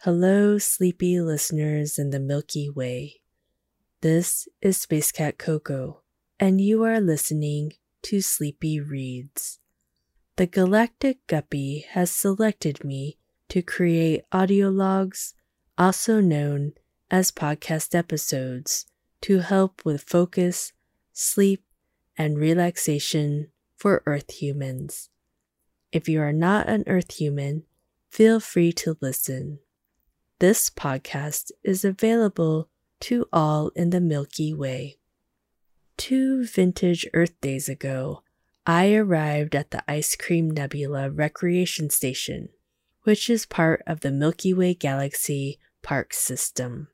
Hello, sleepy listeners in the Milky Way. This is Space Cat Koko, and you are listening to Sleepy Reads. The Galactic Guppy has selected me to create audio logs, also known as podcast episodes, to help with focus, sleep, and relaxation for Earth humans. If you are not an Earth human, feel free to listen. This podcast is available to all in the Milky Way. Two vintage Earth days ago, I arrived at the Ice Cream Nebula Recreation Station, which is part of the Milky Way Galaxy Park System.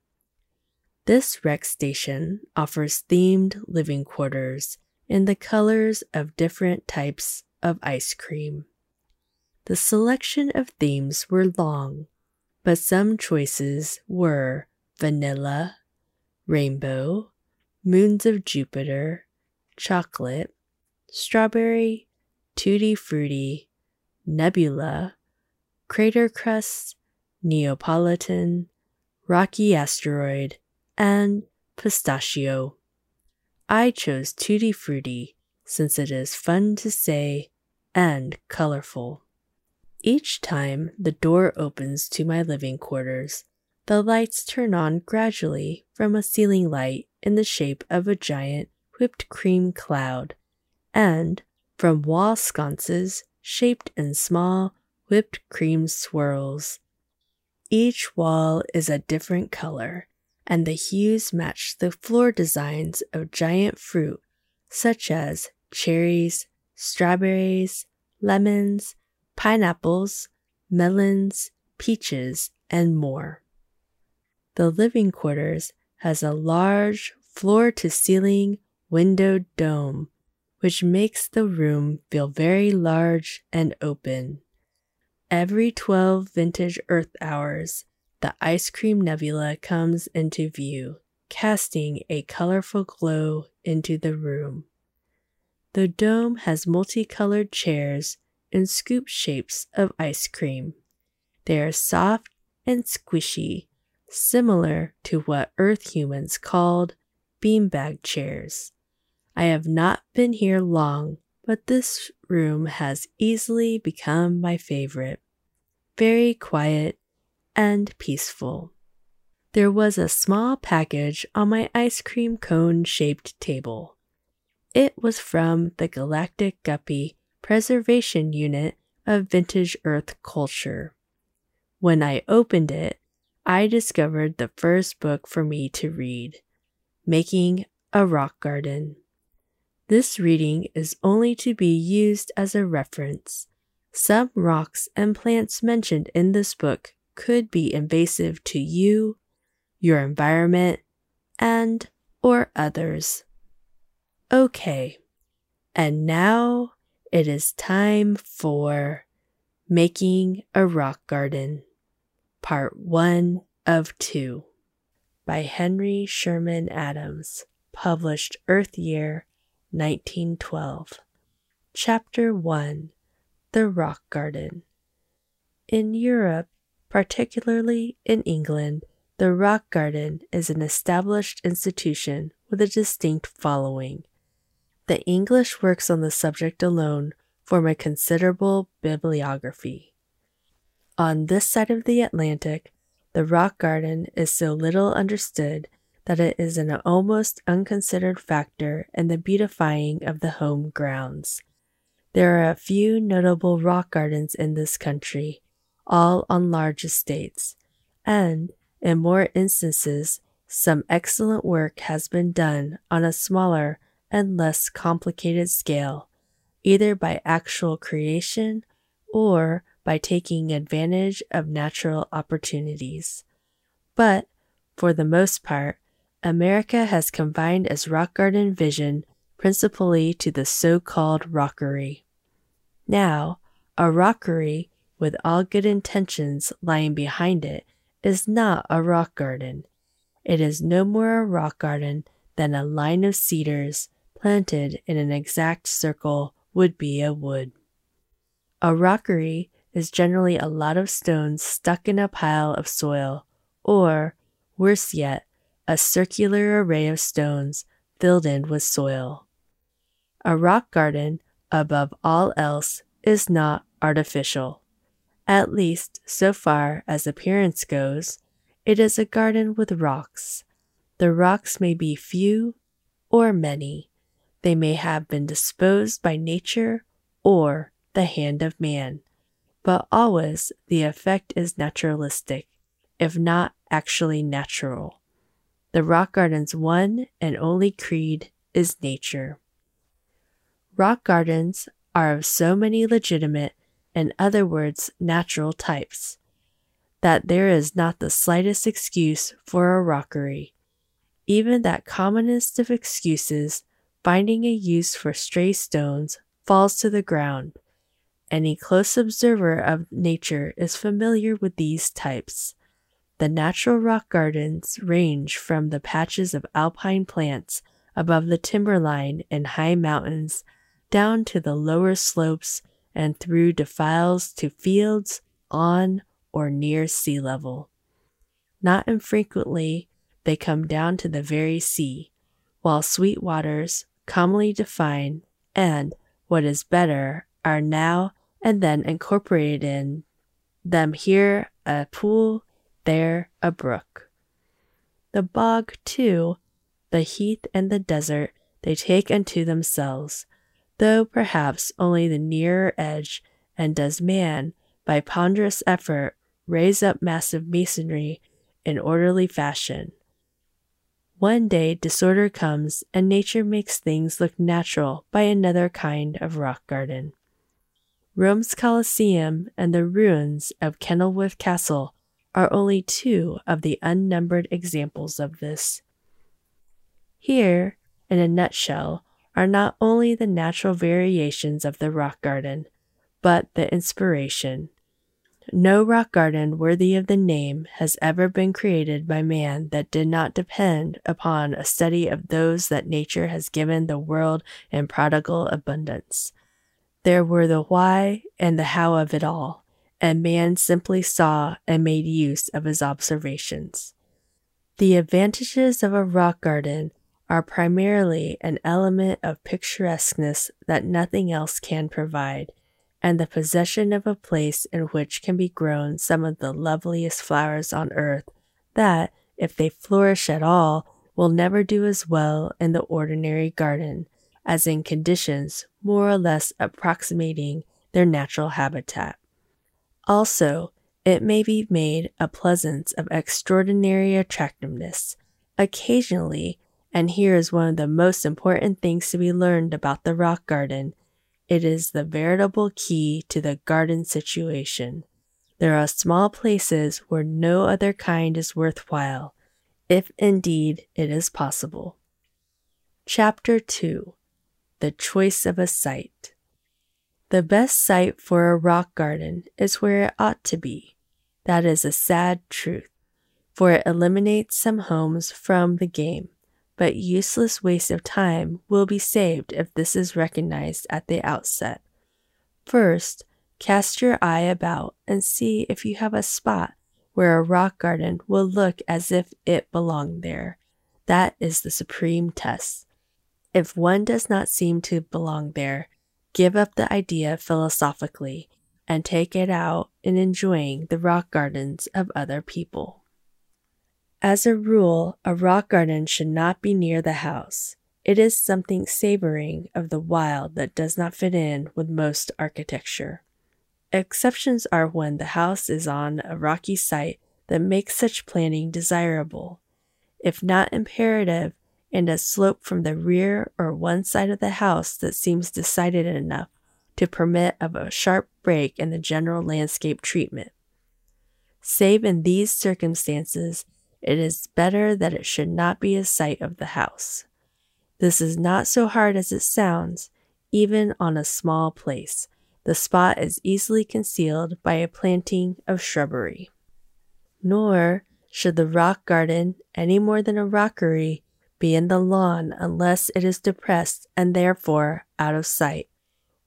This rec station offers themed living quarters in the colors of different types of ice cream. The selection of themes were long, but some choices were vanilla, rainbow, moons of Jupiter, chocolate, strawberry, tutti frutti, nebula, crater crust, Neapolitan, rocky asteroid, and pistachio. I chose tutti frutti since it is fun to say and colorful. Each time the door opens to my living quarters, the lights turn on gradually from a ceiling light in the shape of a giant whipped cream cloud, and from wall sconces shaped in small whipped cream swirls. Each wall is a different color, and the hues match the floor designs of giant fruit such as cherries, strawberries, lemons, pineapples, melons, peaches, and more. The living quarters has a large floor to ceiling windowed dome, which makes the room feel very large and open. Every 12 vintage Earth hours, the ice cream nebula comes into view, casting a colorful glow into the room. The dome has multicolored chairs in scoop shapes of ice cream. They are soft and squishy, similar to what Earth humans called beanbag chairs. I have not been here long, but this room has easily become my favorite. Very quiet and peaceful. There was a small package on my ice cream cone shaped table. It was from the Galactic Guppy Preservation Unit of Vintage Earth Culture. When I opened it, I discovered the first book for me to read Making a Rock Garden. This reading is only to be used as a reference. Some rocks and plants mentioned in this book could be invasive to you, your environment, and or others. Okay. And now it is time for Making a Rock Garden, Part 1 of 2 by Henry Sherman Adams, published Earth Year 1912. Chapter 1 The Rock Garden. In Europe, particularly in England, the rock garden is an established institution with a distinct following. The English works on the subject alone form a considerable bibliography. On this side of the Atlantic, the rock garden is so little understood that it is an almost unconsidered factor in the beautifying of the home grounds. There are a few notable rock gardens in this country, all on large estates, and, in more instances, some excellent work has been done on a smaller and less complicated scale, either by actual creation or by taking advantage of natural opportunities. But, for the most part, America has confined its rock garden vision principally to the so called rockery. Now, a rockery, with all good intentions lying behind it, is not a rock garden. It is no more a rock garden than a line of cedars planted in an exact circle would be a wood. A rockery is generally a lot of stones stuck in a pile of soil, or, worse yet, a circular array of stones filled in with soil. A rock garden, above all else, is not artificial. At least, so far as appearance goes, it is a garden with rocks. The rocks may be few or many. They may have been disposed by nature or the hand of man, but always the effect is naturalistic, if not actually natural. The rock garden's one and only creed is nature. Rock gardens are of so many legitimate, in other words, natural types, that there is not the slightest excuse for a rockery. Even that commonest of excuses, finding a use for stray stones, falls to the ground. Any close observer of nature is familiar with these types. The natural rock gardens range from the patches of alpine plants above the timberline in high mountains down to the lower slopes and through defiles to fields on or near sea level. Not infrequently, they come down to the very sea, while sweet waters, commonly defined, and, what is better, are now and then incorporated in them here a pool, there a brook. The bog, too, the heath and the desert they take unto themselves, though perhaps only the nearer edge, and does man, by ponderous effort, raise up massive masonry in orderly fashion. One day disorder comes and nature makes things look natural by another kind of rock garden. Rome's Colosseum and the ruins of Kenilworth Castle are only two of the unnumbered examples of this. Here, in a nutshell, are not only the natural variations of the rock garden, but the inspiration. No rock garden worthy of the name has ever been created by man that did not depend upon a study of those that nature has given the world in prodigal abundance. There were the why and the how of it all, and man simply saw and made use of his observations. The advantages of a rock garden are primarily an element of picturesqueness that nothing else can provide, and the possession of a place in which can be grown some of the loveliest flowers on earth that, if they flourish at all, will never do as well in the ordinary garden as in conditions more or less approximating their natural habitat. Also, it may be made a pleasance of extraordinary attractiveness. Occasionally, and here is one of the most important things to be learned about the rock garden it is the veritable key to the garden situation. There are small places where no other kind is worthwhile, if indeed it is possible. Chapter 2 The Choice of a Site The best site for a rock garden is where it ought to be. That is a sad truth, for it eliminates some homes from the game but useless waste of time will be saved if this is recognized at the outset. First, cast your eye about and see if you have a spot where a rock garden will look as if it belonged there. That is the supreme test. If one does not seem to belong there, give up the idea philosophically and take it out in enjoying the rock gardens of other people. As a rule, a rock garden should not be near the house. It is something savoring of the wild that does not fit in with most architecture. Exceptions are when the house is on a rocky site that makes such planning desirable. If not imperative, and a slope from the rear or one side of the house that seems decided enough to permit of a sharp break in the general landscape treatment. Save in these circumstances, it is better that it should not be a sight of the house. This is not so hard as it sounds, even on a small place. The spot is easily concealed by a planting of shrubbery. Nor should the rock garden, any more than a rockery, be in the lawn unless it is depressed and therefore out of sight,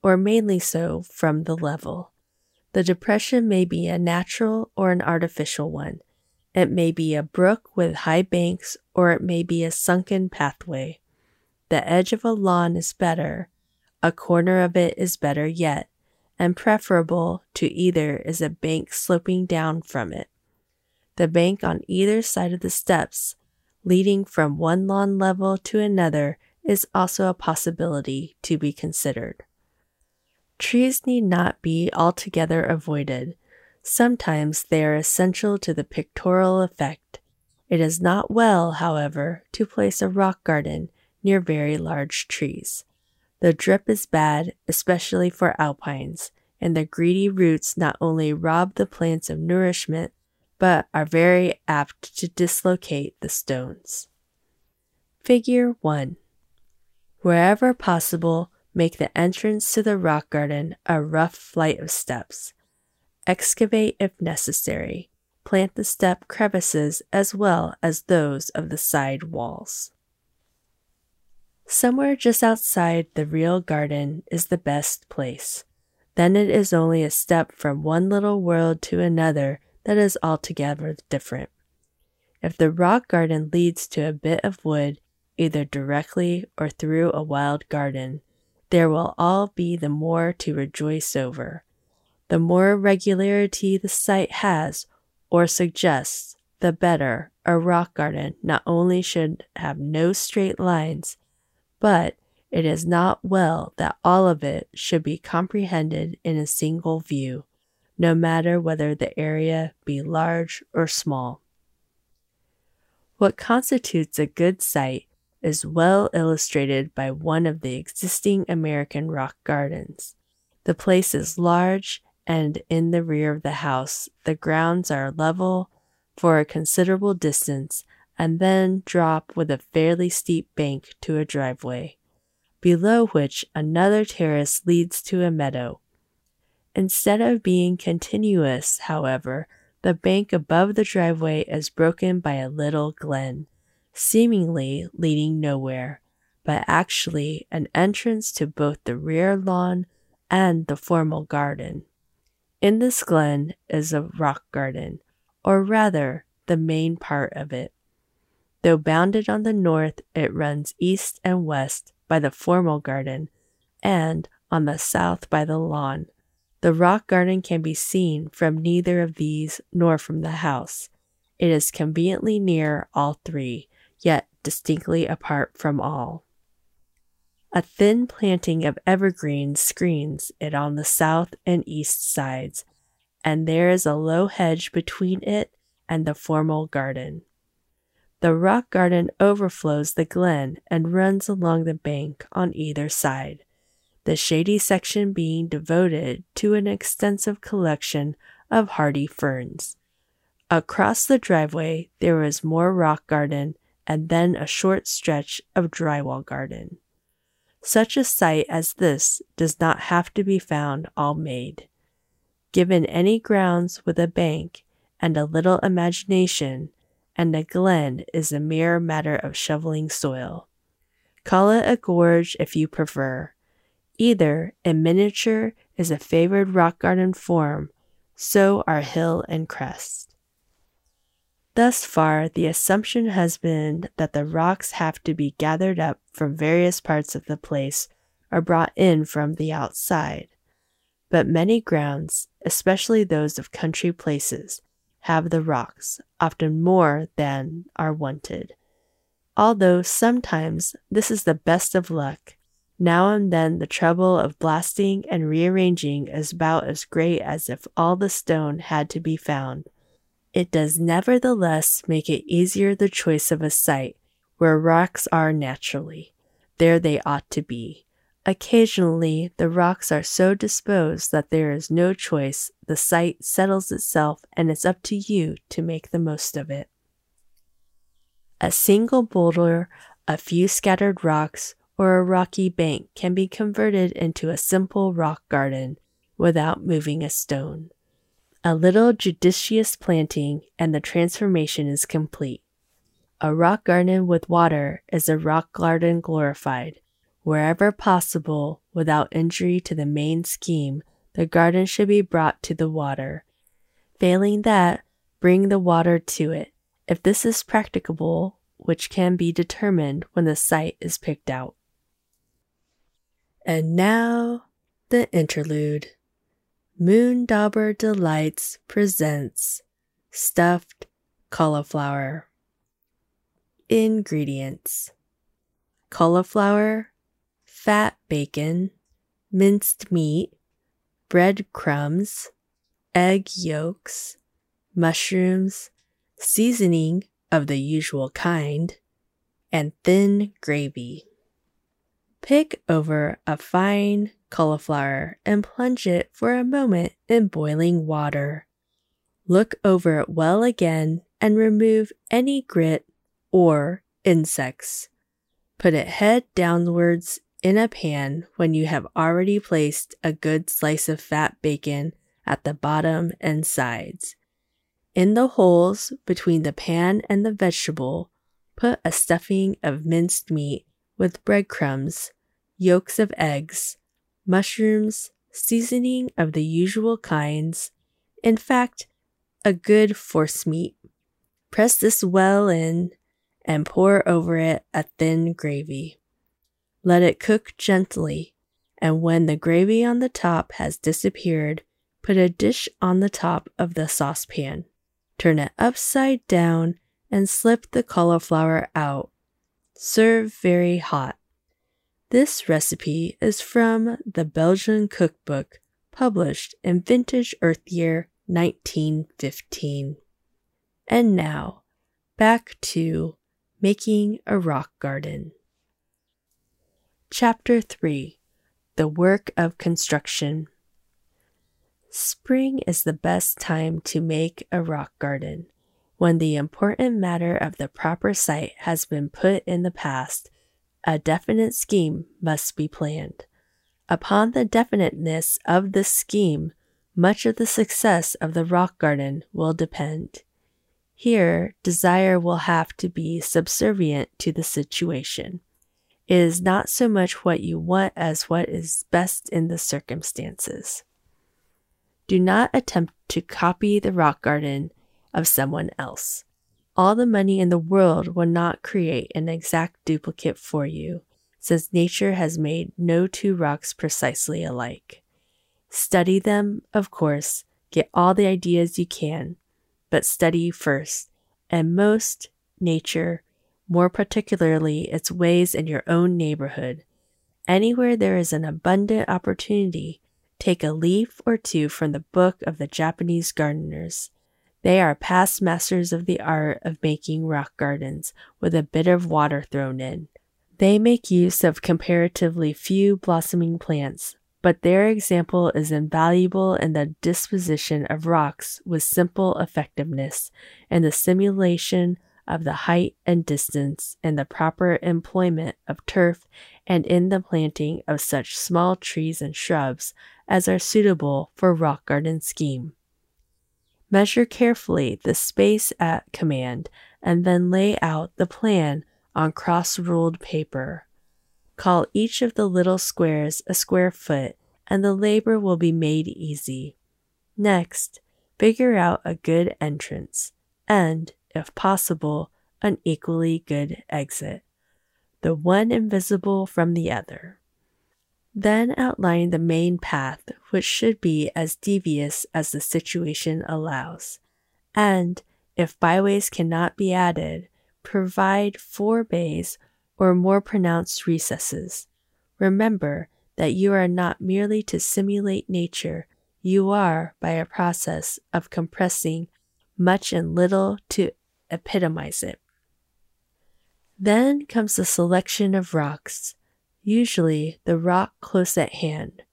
or mainly so from the level. The depression may be a natural or an artificial one. It may be a brook with high banks or it may be a sunken pathway. The edge of a lawn is better, a corner of it is better yet, and preferable to either is a bank sloping down from it. The bank on either side of the steps, leading from one lawn level to another, is also a possibility to be considered. Trees need not be altogether avoided. Sometimes they are essential to the pictorial effect. It is not well, however, to place a rock garden near very large trees. The drip is bad, especially for alpines, and the greedy roots not only rob the plants of nourishment, but are very apt to dislocate the stones. Figure 1 Wherever possible, make the entrance to the rock garden a rough flight of steps. Excavate if necessary. Plant the step crevices as well as those of the side walls. Somewhere just outside the real garden is the best place. Then it is only a step from one little world to another that is altogether different. If the rock garden leads to a bit of wood, either directly or through a wild garden, there will all be the more to rejoice over. The more regularity the site has or suggests, the better. A rock garden not only should have no straight lines, but it is not well that all of it should be comprehended in a single view, no matter whether the area be large or small. What constitutes a good site is well illustrated by one of the existing American rock gardens. The place is large, and in the rear of the house, the grounds are level for a considerable distance and then drop with a fairly steep bank to a driveway, below which another terrace leads to a meadow. Instead of being continuous, however, the bank above the driveway is broken by a little glen, seemingly leading nowhere, but actually an entrance to both the rear lawn and the formal garden. In this glen is a rock garden, or rather, the main part of it. Though bounded on the north, it runs east and west by the formal garden and on the south by the lawn. The rock garden can be seen from neither of these nor from the house. It is conveniently near all three, yet distinctly apart from all. A thin planting of evergreens screens it on the south and east sides, and there is a low hedge between it and the formal garden. The rock garden overflows the glen and runs along the bank on either side, the shady section being devoted to an extensive collection of hardy ferns. Across the driveway there is more rock garden and then a short stretch of drywall garden. Such a site as this does not have to be found all made. Given any grounds with a bank and a little imagination, and a glen is a mere matter of shoveling soil. Call it a gorge if you prefer. Either, in miniature, is a favored rock garden form, so are hill and crest. Thus far, the assumption has been that the rocks have to be gathered up from various parts of the place or brought in from the outside. But many grounds, especially those of country places, have the rocks, often more than are wanted. Although sometimes this is the best of luck, now and then the trouble of blasting and rearranging is about as great as if all the stone had to be found. It does nevertheless make it easier the choice of a site where rocks are naturally. There they ought to be. Occasionally, the rocks are so disposed that there is no choice, the site settles itself, and it's up to you to make the most of it. A single boulder, a few scattered rocks, or a rocky bank can be converted into a simple rock garden without moving a stone. A little judicious planting, and the transformation is complete. A rock garden with water is a rock garden glorified. Wherever possible, without injury to the main scheme, the garden should be brought to the water. Failing that, bring the water to it, if this is practicable, which can be determined when the site is picked out. And now, the interlude. Moondauber Delights presents stuffed cauliflower. Ingredients cauliflower, fat bacon, minced meat, breadcrumbs, egg yolks, mushrooms, seasoning of the usual kind, and thin gravy. Pick over a fine cauliflower and plunge it for a moment in boiling water. Look over it well again and remove any grit or insects. Put it head downwards in a pan when you have already placed a good slice of fat bacon at the bottom and sides. In the holes between the pan and the vegetable, put a stuffing of minced meat with breadcrumbs, yolks of eggs, mushrooms, seasoning of the usual kinds, in fact, a good forcemeat. Press this well in and pour over it a thin gravy. Let it cook gently, and when the gravy on the top has disappeared, put a dish on the top of the saucepan. Turn it upside down and slip the cauliflower out. Serve very hot. This recipe is from the Belgian cookbook published in vintage Earth Year 1915. And now, back to making a rock garden. Chapter 3 The Work of Construction Spring is the best time to make a rock garden, when the important matter of the proper site has been put in the past. A definite scheme must be planned. Upon the definiteness of this scheme, much of the success of the rock garden will depend. Here, desire will have to be subservient to the situation. It is not so much what you want as what is best in the circumstances. Do not attempt to copy the rock garden of someone else. All the money in the world will not create an exact duplicate for you, since nature has made no two rocks precisely alike. Study them, of course, get all the ideas you can, but study first, and most nature, more particularly its ways in your own neighborhood. Anywhere there is an abundant opportunity, Take a leaf or two from the book of the Japanese gardeners. They are past masters of the art of making rock gardens with a bit of water thrown in. They make use of comparatively few blossoming plants, but their example is invaluable in the disposition of rocks with simple effectiveness and the simulation of the height and distance and the proper employment of turf and in the planting of such small trees and shrubs as are suitable for rock garden scheme. Measure carefully the space at command and then lay out the plan on cross ruled paper. Call each of the little squares a square foot and the labor will be made easy. Next, figure out a good entrance and, if possible, an equally good exit, the one invisible from the other. Then outline the main path, which should be as devious as the situation allows. And, if byways cannot be added, provide four bays or more pronounced recesses. Remember that you are not merely to simulate nature, you are, by a process of compressing much and little, to epitomize it. Then comes the selection of rocks Usually, the rock close at hand,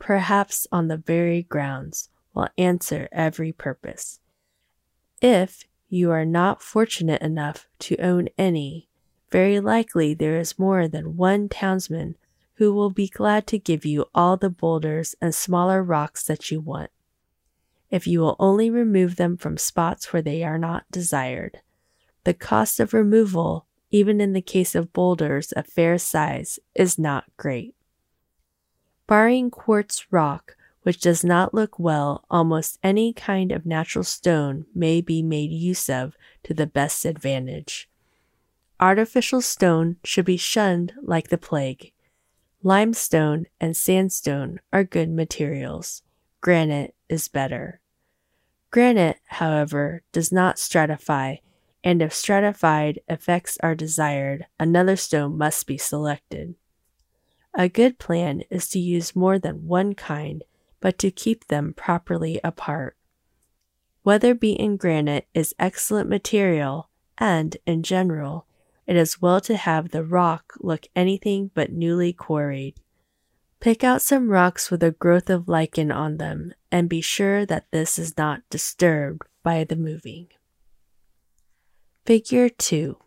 perhaps on the very grounds, will answer every purpose. If you are not fortunate enough to own any, very likely there is more than one townsman who will be glad to give you all the boulders and smaller rocks that you want, if you will only remove them from spots where they are not desired. The cost of removal even in the case of boulders of fair size, is not great. Barring quartz rock, which does not look well, almost any kind of natural stone may be made use of to the best advantage. Artificial stone should be shunned like the plague. Limestone and sandstone are good materials. Granite is better. Granite, however, does not stratify, and if stratified effects are desired, another stone must be selected. A good plan is to use more than one kind but to keep them properly apart. Weather beaten granite is excellent material, and, in general, it is well to have the rock look anything but newly quarried. Pick out some rocks with a growth of lichen on them and be sure that this is not disturbed by the moving. Figure 2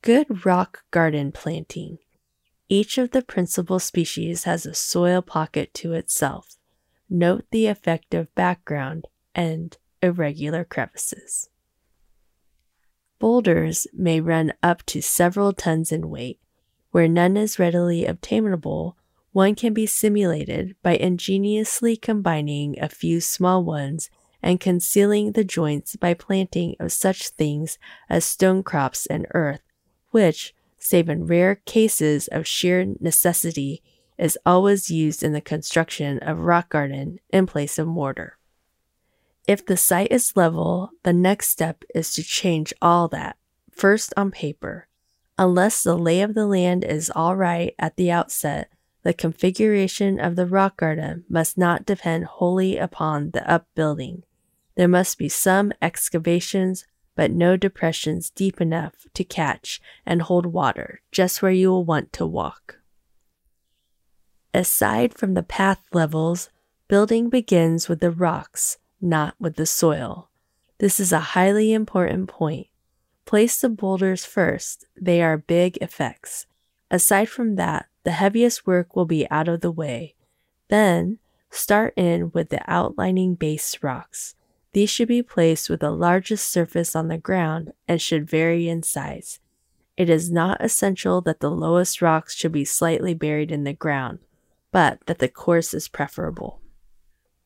Good rock garden planting. Each of the principal species has a soil pocket to itself note the effect of background and irregular crevices. Boulders may run up to several tons in weight. Where none is readily obtainable, one can be simulated by ingeniously combining a few small ones and concealing the joints by planting of such things as stone crops and earth, which, save in rare cases of sheer necessity, is always used in the construction of rock garden in place of mortar. If the site is level, the next step is to change all that, first on paper. Unless the lay of the land is all right at the outset, the configuration of the rock garden must not depend wholly upon the upbuilding. There must be some excavations, but no depressions deep enough to catch and hold water just where you will want to walk. Aside from the path levels, building begins with the rocks, not with the soil. This is a highly important point. Place the boulders first, they are big effects. Aside from that, the heaviest work will be out of the way. Then, start in with the outlining base rocks. These should be placed with the largest surface on the ground and should vary in size. It is not essential that the lowest rocks should be slightly buried in the ground but that the course is preferable.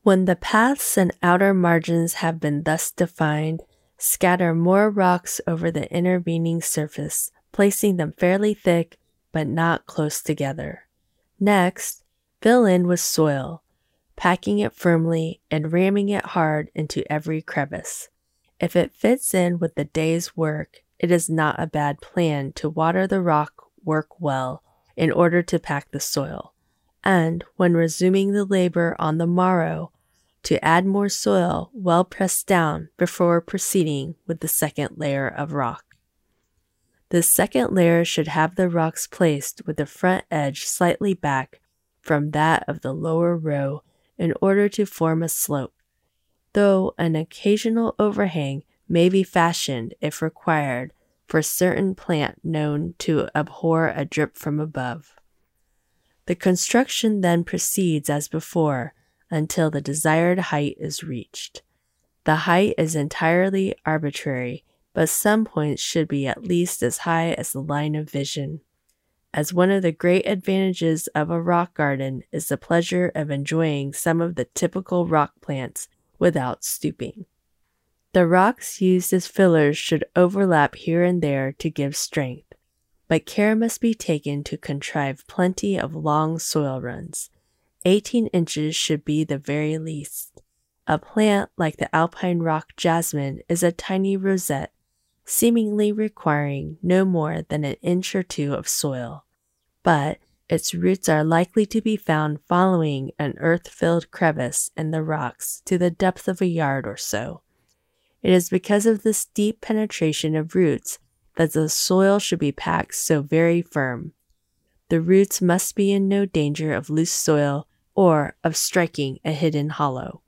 When the paths and outer margins have been thus defined, scatter more rocks over the intervening surface, placing them fairly thick but not close together. Next, fill in with soil, packing it firmly and ramming it hard into every crevice. If it fits in with the day's work, it is not a bad plan to water the rock work well in order to pack the soil and when resuming the labor on the morrow, to add more soil well pressed down before proceeding with the second layer of rock. The second layer should have the rocks placed with the front edge slightly back from that of the lower row in order to form a slope, though an occasional overhang may be fashioned if required for certain plant known to abhor a drip from above. The construction then proceeds as before until the desired height is reached. The height is entirely arbitrary, but some points should be at least as high as the line of vision. As one of the great advantages of a rock garden is the pleasure of enjoying some of the typical rock plants without stooping. The rocks used as fillers should overlap here and there to give strength but care must be taken to contrive plenty of long soil runs. 18 inches should be the very least. A plant like the alpine rock jasmine is a tiny rosette, seemingly requiring no more than an inch or two of soil, but its roots are likely to be found following an earth filled crevice in the rocks to the depth of a yard or so. It is because of this deep penetration of roots that the soil should be packed so very firm. The roots must be in no danger of loose soil or of striking a hidden hollow.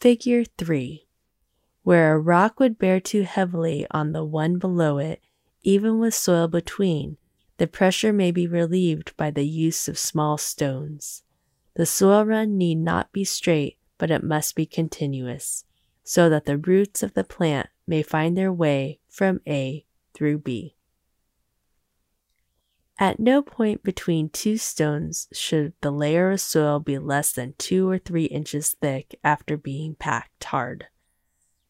Figure 3. Where a rock would bear too heavily on the one below it, even with soil between, the pressure may be relieved by the use of small stones. The soil run need not be straight, but it must be continuous, so that the roots of the plant may find their way from A through B. At no point between two stones should the layer of soil be less than two or three inches thick after being packed hard.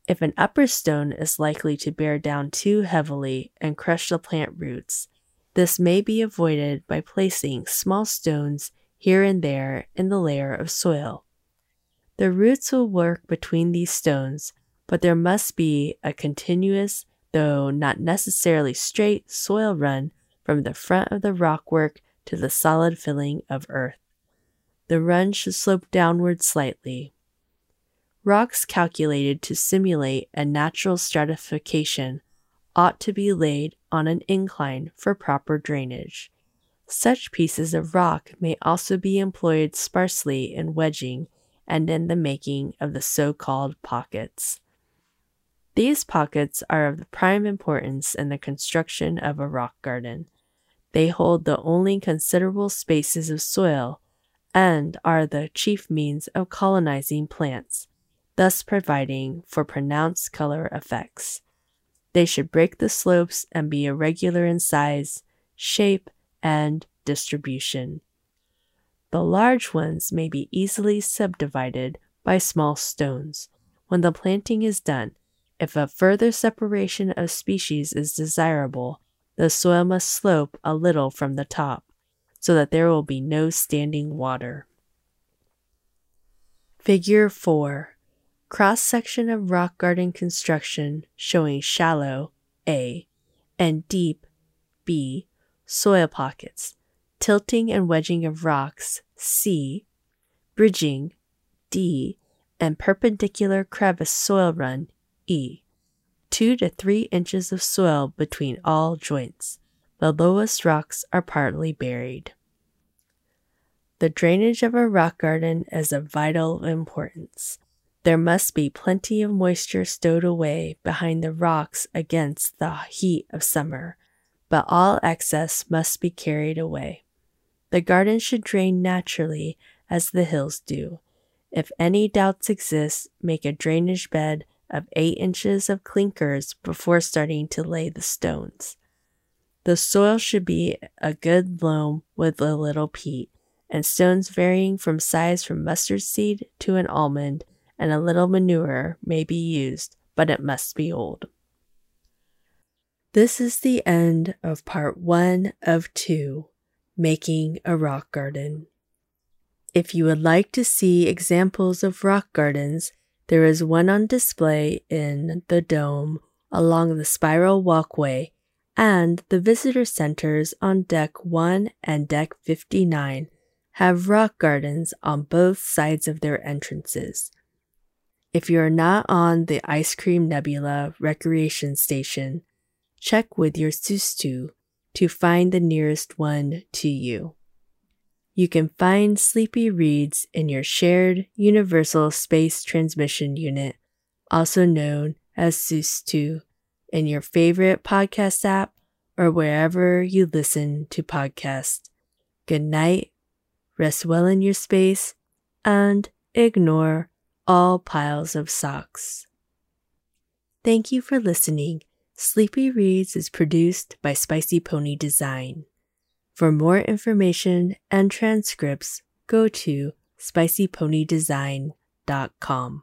If an upper stone is likely to bear down too heavily and crush the plant roots, this may be avoided by placing small stones here and there in the layer of soil. The roots will work between these stones, but there must be a continuous, though not necessarily straight, soil run from the front of the rockwork to the solid filling of earth. The run should slope downward slightly. Rocks calculated to simulate a natural stratification ought to be laid on an incline for proper drainage. Such pieces of rock may also be employed sparsely in wedging and in the making of the so called pockets. These pockets are of prime importance in the construction of a rock garden. They hold the only considerable spaces of soil and are the chief means of colonizing plants, thus providing for pronounced color effects. They should break the slopes and be irregular in size, shape, and distribution. The large ones may be easily subdivided by small stones. When the planting is done, if a further separation of species is desirable, the soil must slope a little from the top so that there will be no standing water. Figure 4 Cross section of rock garden construction showing shallow A and deep B soil pockets, tilting and wedging of rocks C, bridging D, and perpendicular crevice soil run E. 2 to 3 inches of soil between all joints. The lowest rocks are partly buried. The drainage of a rock garden is of vital importance. There must be plenty of moisture stowed away behind the rocks against the heat of summer, but all excess must be carried away. The garden should drain naturally as the hills do. If any doubts exist, make a drainage bed of 8 inches of clinkers before starting to lay the stones. The soil should be a good loam with a little peat, and stones varying from size from mustard seed to an almond, and a little manure may be used, but it must be old. This is the end of part one of two Making a Rock Garden. If you would like to see examples of rock gardens, there is one on display in the dome along the spiral walkway, and the visitor centers on deck 1 and deck 59 have rock gardens on both sides of their entrances. If you are not on the Ice Cream Nebula recreation station, check with your Sustu to find the nearest one to you. You can find Sleepy Reads in your shared Universal Space Transmission Unit, also known as Sustu, in your favorite podcast app or wherever you listen to podcasts. Good night, rest well in your space, and ignore all piles of socks. Thank you for listening. Sleepy Reads is produced by Spicy Pony Design. For more information and transcripts, go to spicyponydesign.com.